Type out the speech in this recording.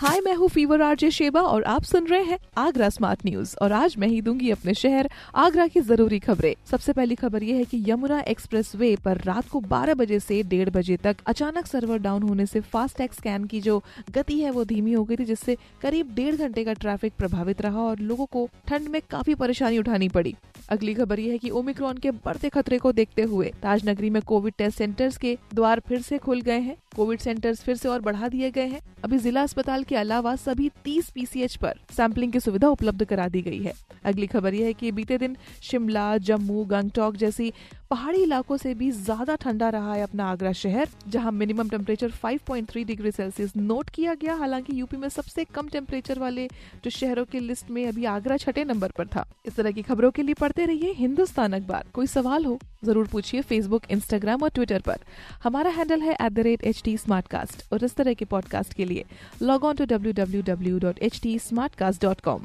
हाय, मैं हूँ fever RJ Sheba और आप सुन रहे हैं आगरा स्मार्ट न्यूज़। और आज मैं ही दूँगी अपने शहर आगरा की ज़रूरी खबरें। सबसे पहली खबर ये है कि यमुना एक्सप्रेस वे पर रात को 12 बजे से डेढ़ बजे तक अचानक सर्वर डाउन होने से फास्टैग स्कैन की जो गति है वो धीमी हो गई थी, जिससे करीब डेढ़ घंटे का ट्रैफ़िक प्रभावित रहा और लोगों को ठंड में काफ़ी परेशानी उठानी पड़ी। अगली खबर ये है कि ओमिक्रॉन के बढ़ते खतरे को देखते हुए ताजनगरी में कोविड टेस्ट सेंटर्स के द्वार फिर से खुल गए हैं। कोविड सेंटर्स फिर से और बढ़ा दिए गए हैं। अभी जिला अस्पताल के अलावा सभी 30 पीसीएच पर सैंपलिंग की सुविधा उपलब्ध करा दी गई है। अगली खबर यह है कि बीते दिन शिमला, जम्मू, गंगटोक जैसी पहाड़ी इलाकों से भी ज़्यादा ठंडा रहा है अपना आगरा शहर, जहाँ minimum temperature 5.3 degree Celsius note किया गया। हालाँकि यूपी में सबसे कम टेम्परेचर वाले जो शहरों की लिस्ट में अभी आगरा छठे नंबर पर था। इस तरह की खबरों के लिए पढ़ते रहिए हिंदुस्तान अखबार। कोई सवाल हो, ज़रूर पूछिए फेसबुक इंस्टाग्राम और ट्विटर पर। हमारा हैंडल है एट द रेट एच और इस तरह के पॉडकास्ट के लिए log on to W W W dot H T Smartcast dot com